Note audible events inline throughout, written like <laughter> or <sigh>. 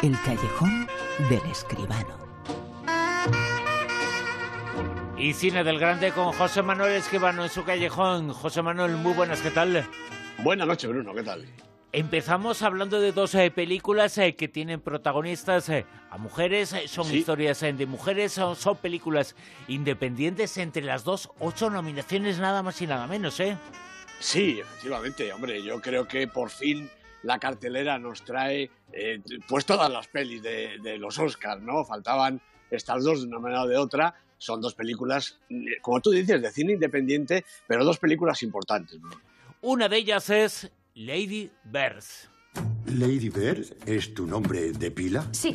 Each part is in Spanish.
El callejón del escribano. Y cine del grande con José Manuel Escribano en su callejón. José Manuel, muy buenas, ¿qué tal? Buenas noches, Bruno, ¿qué tal? Empezamos hablando de dos eh, películas eh, que tienen protagonistas eh, a mujeres, son historias de mujeres, son, son, películas independientes entre las dos, ocho nominaciones nada más y nada menos, ¿eh? Sí, efectivamente, hombre, yo creo que por fin la cartelera nos trae pues todas las pelis de, de los Oscars, ¿no? Faltaban estas dos de una manera o de otra, son dos películas, como tú dices, de cine independiente, pero dos películas importantes. Una de ellas es Lady Bird. ¿Lady Bird es tu nombre de pila? Sí,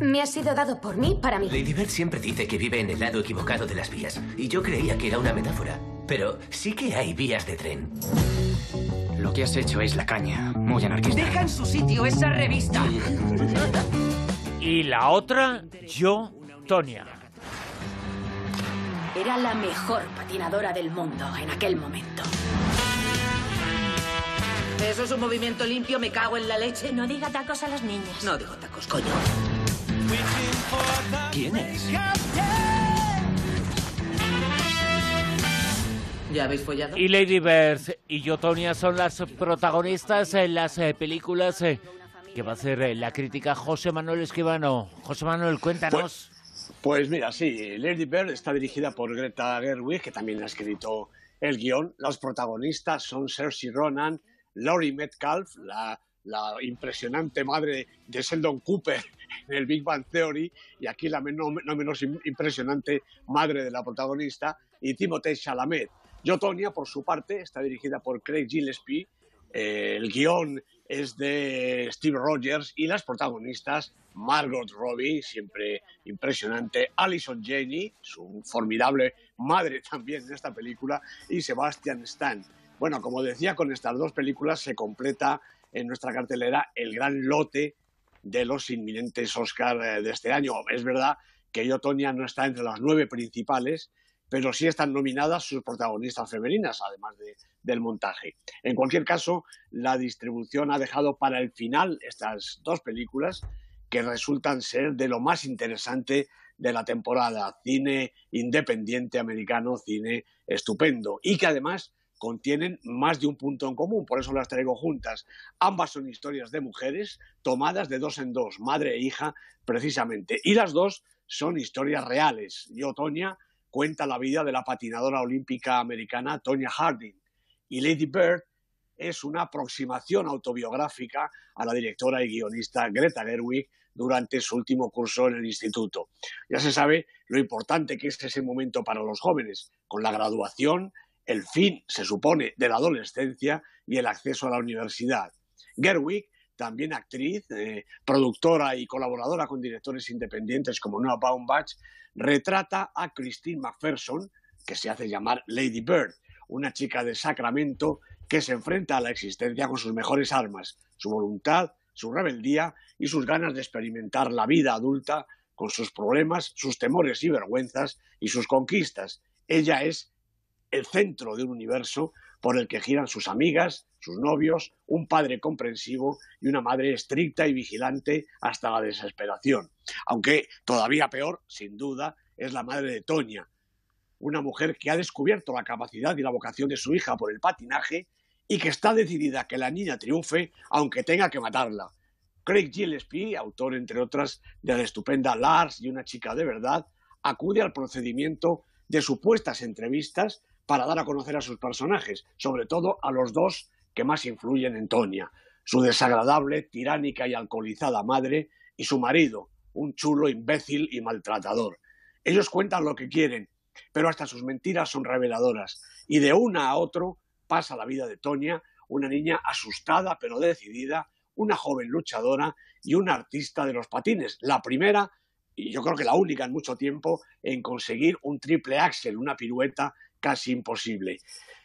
me ha sido dado por mí para mí. Lady Bird siempre dice que vive en el lado equivocado de las vías, y yo creía que era una metáfora. Pero sí que hay vías de tren. Lo que has hecho es la caña, muy anarquista. Deja en su sitio esa revista. <laughs> y la otra, yo, Tonia. Era la mejor patinadora del mundo en aquel momento. ¿Eso es un movimiento limpio? ¿Me cago en la leche? No diga tacos a las niñas. No digo tacos, coño. ¿Quién es? ¿Ya habéis follado? Y Lady Bird y yo, Tonia, son las protagonistas en las eh, películas eh, que va a hacer eh, la crítica José Manuel Esquivano. José Manuel, cuéntanos. Pues, pues mira, sí, Lady Bird está dirigida por Greta Gerwig, que también ha escrito el guion. Los protagonistas son Cersei Ronan, Laurie Metcalf, la, la impresionante madre de Sheldon Cooper en el Big Bang Theory, y aquí la no, no menos impresionante madre de la protagonista, y Timothée Chalamet. Yo, Tonya, por su parte, está dirigida por Craig Gillespie. Eh, el guion es de Steve Rogers y las protagonistas Margot Robbie, siempre impresionante, Alison Janney, su formidable madre <laughs> también en esta película, y Sebastian Stan. Bueno, como decía, con estas dos películas se completa en nuestra cartelera el gran lote de los inminentes Oscar de este año. Es verdad que yo, Tonya, no está entre las nueve principales, pero sí están nominadas sus protagonistas femeninas, además de, del montaje. En cualquier caso, la distribución ha dejado para el final estas dos películas que resultan ser de lo más interesante de la temporada. Cine independiente americano, cine estupendo y que además contienen más de un punto en común, por eso las traigo juntas. Ambas son historias de mujeres tomadas de dos en dos, madre e hija precisamente, y las dos son historias reales. Y Otoña cuenta la vida de la patinadora olímpica americana Tonya Harding y Lady Bird es una aproximación autobiográfica a la directora y guionista Greta Gerwig durante su último curso en el instituto. Ya se sabe lo importante que es ese momento para los jóvenes, con la graduación, el fin, se supone, de la adolescencia y el acceso a la universidad. Gerwig, también actriz, eh, productora y colaboradora con directores independientes como Noah Baumbach, retrata a Christine McPherson, que se hace llamar Lady Bird, una chica de Sacramento que se enfrenta a la existencia con sus mejores armas, su voluntad, su rebeldía y sus ganas de experimentar la vida adulta con sus problemas, sus temores y vergüenzas y sus conquistas. Ella es el centro de un universo por el que giran sus amigas, sus novios, un padre comprensivo y una madre estricta y vigilante hasta la desesperación. Aunque todavía peor, sin duda, es la madre de Toña, una mujer que ha descubierto la capacidad y la vocación de su hija por el patinaje y que está decidida a que la niña triunfe aunque tenga que matarla. Craig Gillespie, autor entre otras de la estupenda Lars y una chica de verdad, acude al procedimiento de supuestas entrevistas para dar a conocer a sus personajes, sobre todo a los dos que más influyen en Tonya, su desagradable, tiránica y alcoholizada madre y su marido, un chulo imbécil y maltratador. Ellos cuentan lo que quieren, pero hasta sus mentiras son reveladoras, y de una a otro pasa la vida de Tonya, una niña asustada pero decidida, una joven luchadora y una artista de los patines. La primera, y yo creo que la única en mucho tiempo, en conseguir un triple axel, una pirueta casi imposible.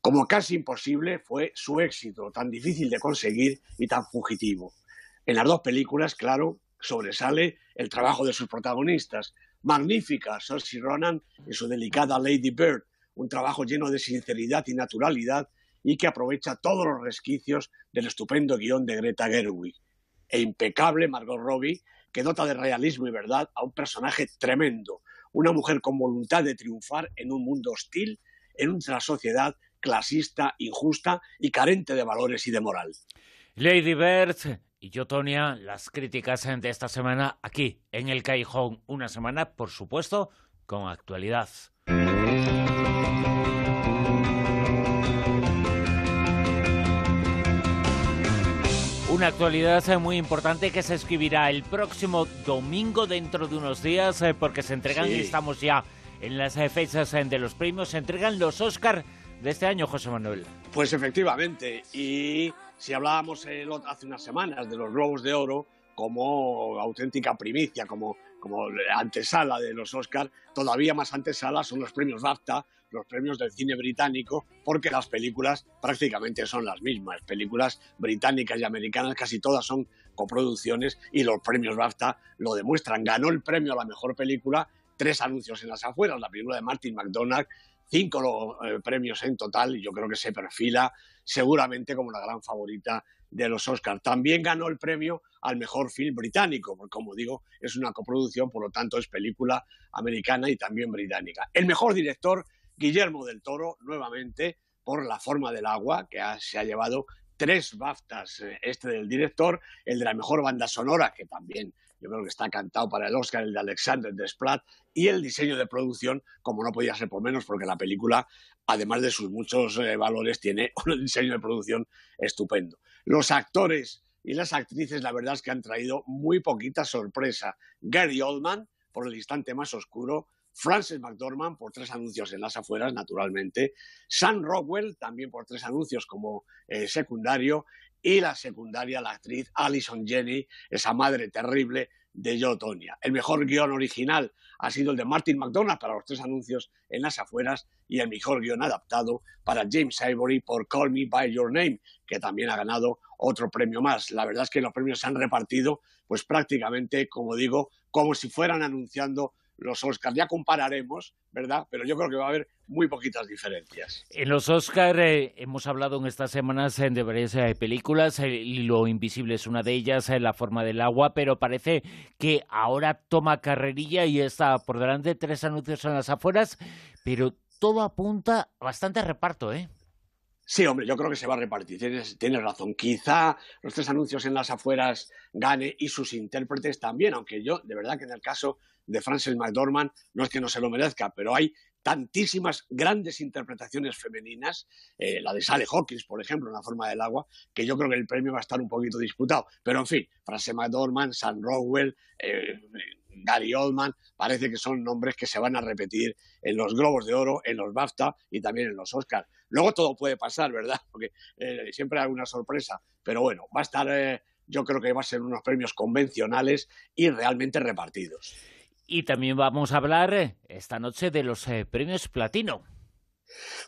Como casi imposible fue su éxito, tan difícil de conseguir y tan fugitivo. En las dos películas, claro, sobresale el trabajo de sus protagonistas. Magnífica Cersei Ronan y su delicada Lady Bird, un trabajo lleno de sinceridad y naturalidad y que aprovecha todos los resquicios del estupendo guion de Greta Gerwig. e impecable Margot Robbie, que dota de realismo y verdad a un personaje tremendo, una mujer con voluntad de triunfar en un mundo hostil, en una sociedad clasista, injusta y carente de valores y de moral. Lady Bird y yo, Tonia, las críticas de esta semana aquí, en el Callejón. Una semana, por supuesto, con actualidad. Una actualidad muy importante que se escribirá el próximo domingo dentro de unos días eh, porque se entregan y estamos ya en las fechas eh, de los premios, se entregan los Oscar de este año, José Manuel. Pues efectivamente, y si hablábamos hace unas semanas de los Globos de Oro como auténtica primicia, como, como antesala de los Oscar, todavía más antesala son los premios BAFTA, los premios del cine británico, porque las películas prácticamente son las mismas. Películas británicas y americanas casi todas son coproducciones y los premios BAFTA lo demuestran. Ganó el premio a la mejor película, tres anuncios en las afueras, la película de Martin McDonagh, cinco eh, premios en total y yo creo que se perfila seguramente como la gran favorita de los Oscars. También ganó el premio al mejor film británico, porque como digo, es una coproducción, por lo tanto es película americana y también británica. El mejor director Guillermo del Toro, nuevamente, por La forma del agua, que se ha llevado tres BAFTAs, eh, este del director, el de la mejor banda sonora, que también yo creo que está cantado para el Oscar, el de Alexander Desplat, y el diseño de producción, como no podía ser por menos, porque la película, además de sus muchos eh, valores, tiene <laughs> un diseño de producción estupendo. Los actores y las actrices, la verdad es que han traído muy poquita sorpresa. Gary Oldman, por el instante más oscuro, Frances McDormand por tres anuncios en las afueras, naturalmente, Sam Rockwell también por tres anuncios como eh, secundario y la secundaria, la actriz Alison Jenny, esa madre terrible de Joe Tonya. El mejor guion original ha sido el de Martin McDonagh para los tres anuncios en las afueras y el mejor guion adaptado para James Ivory por Call Me By Your Name, que también ha ganado otro premio más. La verdad es que los premios se han repartido pues prácticamente, como digo, como si fueran anunciando los Oscars. Ya compararemos, ¿verdad? Pero yo creo que va a haber muy poquitas diferencias. En los Oscars eh, hemos hablado en estas semanas eh, de varias eh, películas, Lo Invisible es una de ellas, La forma del agua, pero parece que ahora toma carrerilla y está por delante tres anuncios en las afueras, pero todo apunta bastante reparto, ¿eh? Sí, hombre, yo creo que se va a repartir. Tienes, tienes, razón. Quizá los tres anuncios en las afueras gane y sus intérpretes también, aunque yo, de verdad que en el caso de Frances McDormand, no es que no se lo merezca, pero hay tantísimas grandes interpretaciones femeninas, eh, la de Sally Hawkins, por ejemplo, en La forma del agua, que yo creo que el premio va a estar un poquito disputado. Pero en fin, Frances McDormand, Sam Rockwell, eh, Gary Oldman, parece que son nombres que se van a repetir en los Globos de Oro, en los BAFTA y también en los Oscars. Luego todo puede pasar, ¿verdad? <laughs> Porque eh, siempre hay una sorpresa, pero bueno, va a estar, eh, yo creo que va a ser unos premios convencionales y realmente repartidos. Y también vamos a hablar eh, esta noche de los premios Platino.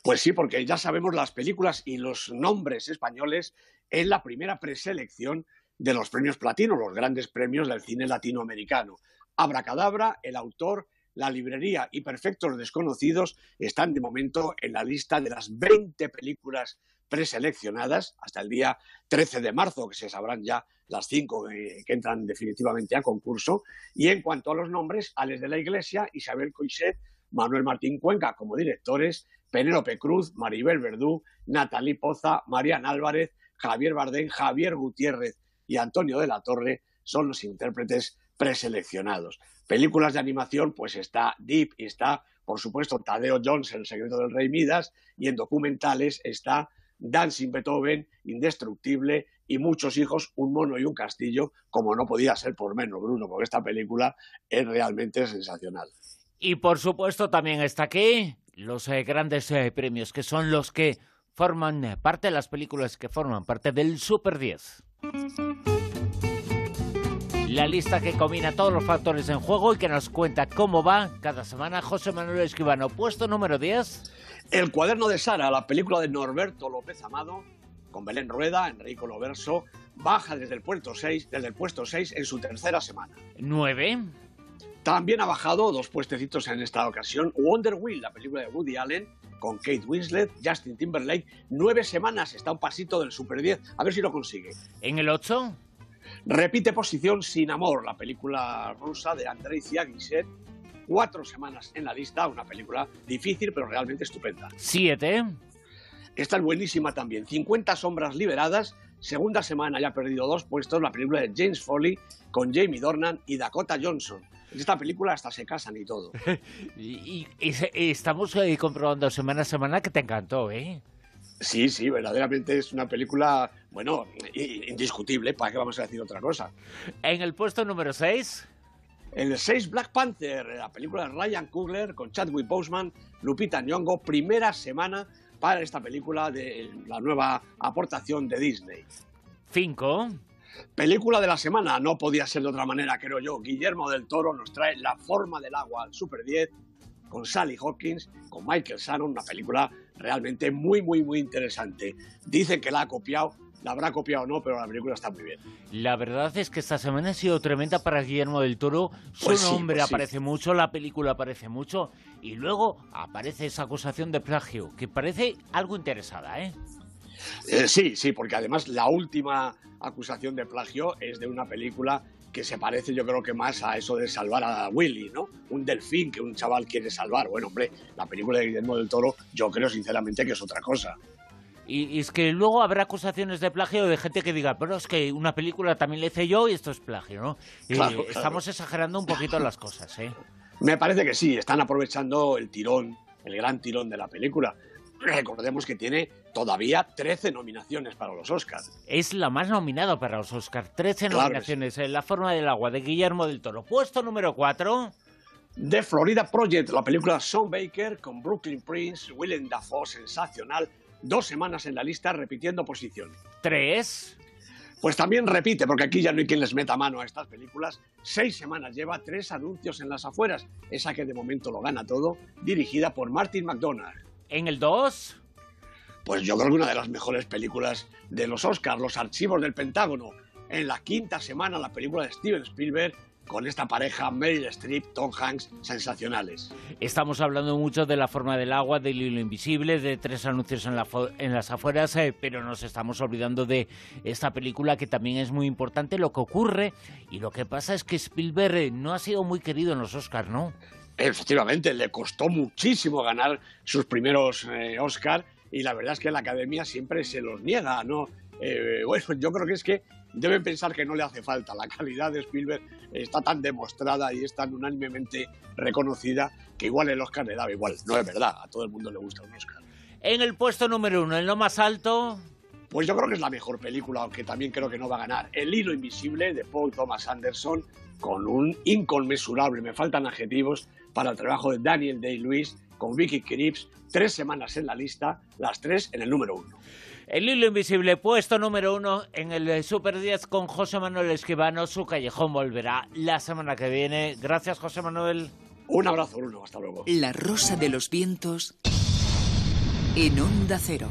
Pues sí, porque ya sabemos las películas y los nombres españoles en la primera preselección de los premios platino, los grandes premios del cine latinoamericano. Abracadabra, el autor, la librería y Perfectos Desconocidos están de momento en la lista de las 20 películas preseleccionadas hasta el día 13 de marzo, que se sabrán ya las cinco que, entran definitivamente a concurso. Y en cuanto a los nombres, Alex de la Iglesia, Isabel Coixet, Manuel Martín Cuenca como directores, Penélope Cruz, Maribel Verdú, Natalie Poza, Marian Álvarez, Javier Bardén, Javier Gutiérrez y Antonio de la Torre son los intérpretes preseleccionados. Películas de animación, pues está Deep y está, por supuesto, Tadeo Jones, El secreto del rey Midas, y en documentales está Dancing Beethoven, Indestructible y Muchos hijos, Un mono y un castillo, como no podía ser por menos, Bruno, porque esta película es realmente sensacional. Y por supuesto también está aquí los eh, grandes eh, premios, que son los que forman eh, parte de las películas que forman parte del Super 10. La lista que combina todos los factores en juego y que nos cuenta cómo va cada semana José Manuel Escribano. Puesto número 10. El cuaderno de Sara, la película de Norberto López Amado, con Belén Rueda, Enrico Loverso, baja desde el puesto 6, desde el puesto 6 en su tercera semana. 9. También ha bajado dos puestecitos en esta ocasión Wonder Wheel, la película de Woody Allen, con Kate Winslet, Justin Timberlake. Nueve semanas, está un pasito del Super 10. A ver si lo consigue. En el 8. Repite posición Sin Amor, la película rusa de Andrei Ziagniset. Cuatro semanas en la lista, una película difícil pero realmente estupenda. Siete. Esta es buenísima también. 50 sombras liberadas. Segunda semana ya ha perdido dos puestos la película de James Foley con Jamie Dornan y Dakota Johnson. En esta película hasta se casan y todo. <laughs> y, estamos eh, comprobando semana a semana que te encantó, ¿eh? Sí, sí, verdaderamente es una película, bueno, indiscutible, ¿para qué vamos a decir otra cosa? En el puesto número 6. En el 6, Black Panther, la película de Ryan Coogler con Chadwick Boseman, Lupita Nyong'o, primera semana para esta película de la nueva aportación de Disney. 5. Película de la semana, no podía ser de otra manera, creo yo. Guillermo del Toro nos trae La forma del agua al Super 10 con Sally Hawkins, con Michael Shannon, una película realmente muy, muy, muy interesante. Dicen que la ha copiado, la habrá copiado o no, pero la película está muy bien. La verdad es que esta semana ha sido tremenda para Guillermo del Toro. Su pues nombre pues aparece mucho, la película aparece mucho, y luego aparece esa acusación de plagio, que parece algo interesada, ¿eh? Eh, sí, sí, porque además la última acusación de plagio es de una película que se parece yo creo que más a eso de salvar a Willy, ¿no? Un delfín que un chaval quiere salvar. Bueno, hombre, la película de Guillermo del Toro yo creo sinceramente que es otra cosa. Y, es que luego habrá acusaciones de plagio de gente que diga, pero es que una película también la hice yo y esto es plagio, ¿no? Estamos exagerando un poquito las cosas, ¿eh? <laughs> Me parece que sí, están aprovechando el tirón, el gran tirón de la película recordemos que tiene todavía 13 nominaciones para los Oscars. Es la más nominada para los Oscars. 13 nominaciones en La forma del agua de Guillermo del Toro. Puesto número 4. The Florida Project, la película Sean Baker con Brooklyn Prince, Willem Dafoe, sensacional. Dos semanas en la lista repitiendo posición. 3. Pues también repite, porque aquí ya no hay quien les meta mano a estas películas. Seis semanas lleva tres anuncios en las afueras, esa que de momento lo gana todo, dirigida por Martin McDonagh. En el 2. Pues yo creo que una de las mejores películas de los Oscars, Los Archivos del Pentágono. En la quinta semana, la película de Steven Spielberg con esta pareja Meryl Streep, Tom Hanks, sensacionales. Estamos hablando mucho de la forma del agua, del hilo invisible, de tres anuncios en, en las afueras, eh, pero nos estamos olvidando de esta película que también es muy importante. Lo que ocurre y lo que pasa es que Spielberg eh, no ha sido muy querido en los Oscars, ¿no? Efectivamente, le costó muchísimo ganar sus primeros eh, Oscar y la verdad es que la academia siempre se los niega, ¿no? Eh, bueno, yo creo que es que deben pensar que no le hace falta. La calidad de Spielberg está tan demostrada y es tan unánimemente reconocida que igual el Oscar le daba igual. No es verdad, a todo el mundo le gusta un Oscar. En el puesto número uno, en lo más alto. Pues yo creo que es la mejor película, aunque también creo que no va a ganar. El hilo invisible de Paul Thomas Anderson, con un inconmensurable, me faltan adjetivos, para el trabajo de Daniel Day-Lewis con Vicky Krieps, tres semanas en la lista, las tres en el número uno. El hilo invisible, puesto número uno en el Super 10 con José Manuel Esquivano. Su callejón volverá la semana que viene. Gracias, José Manuel. Un abrazo, Bruno. Hasta luego. La rosa de los vientos en Onda Cero.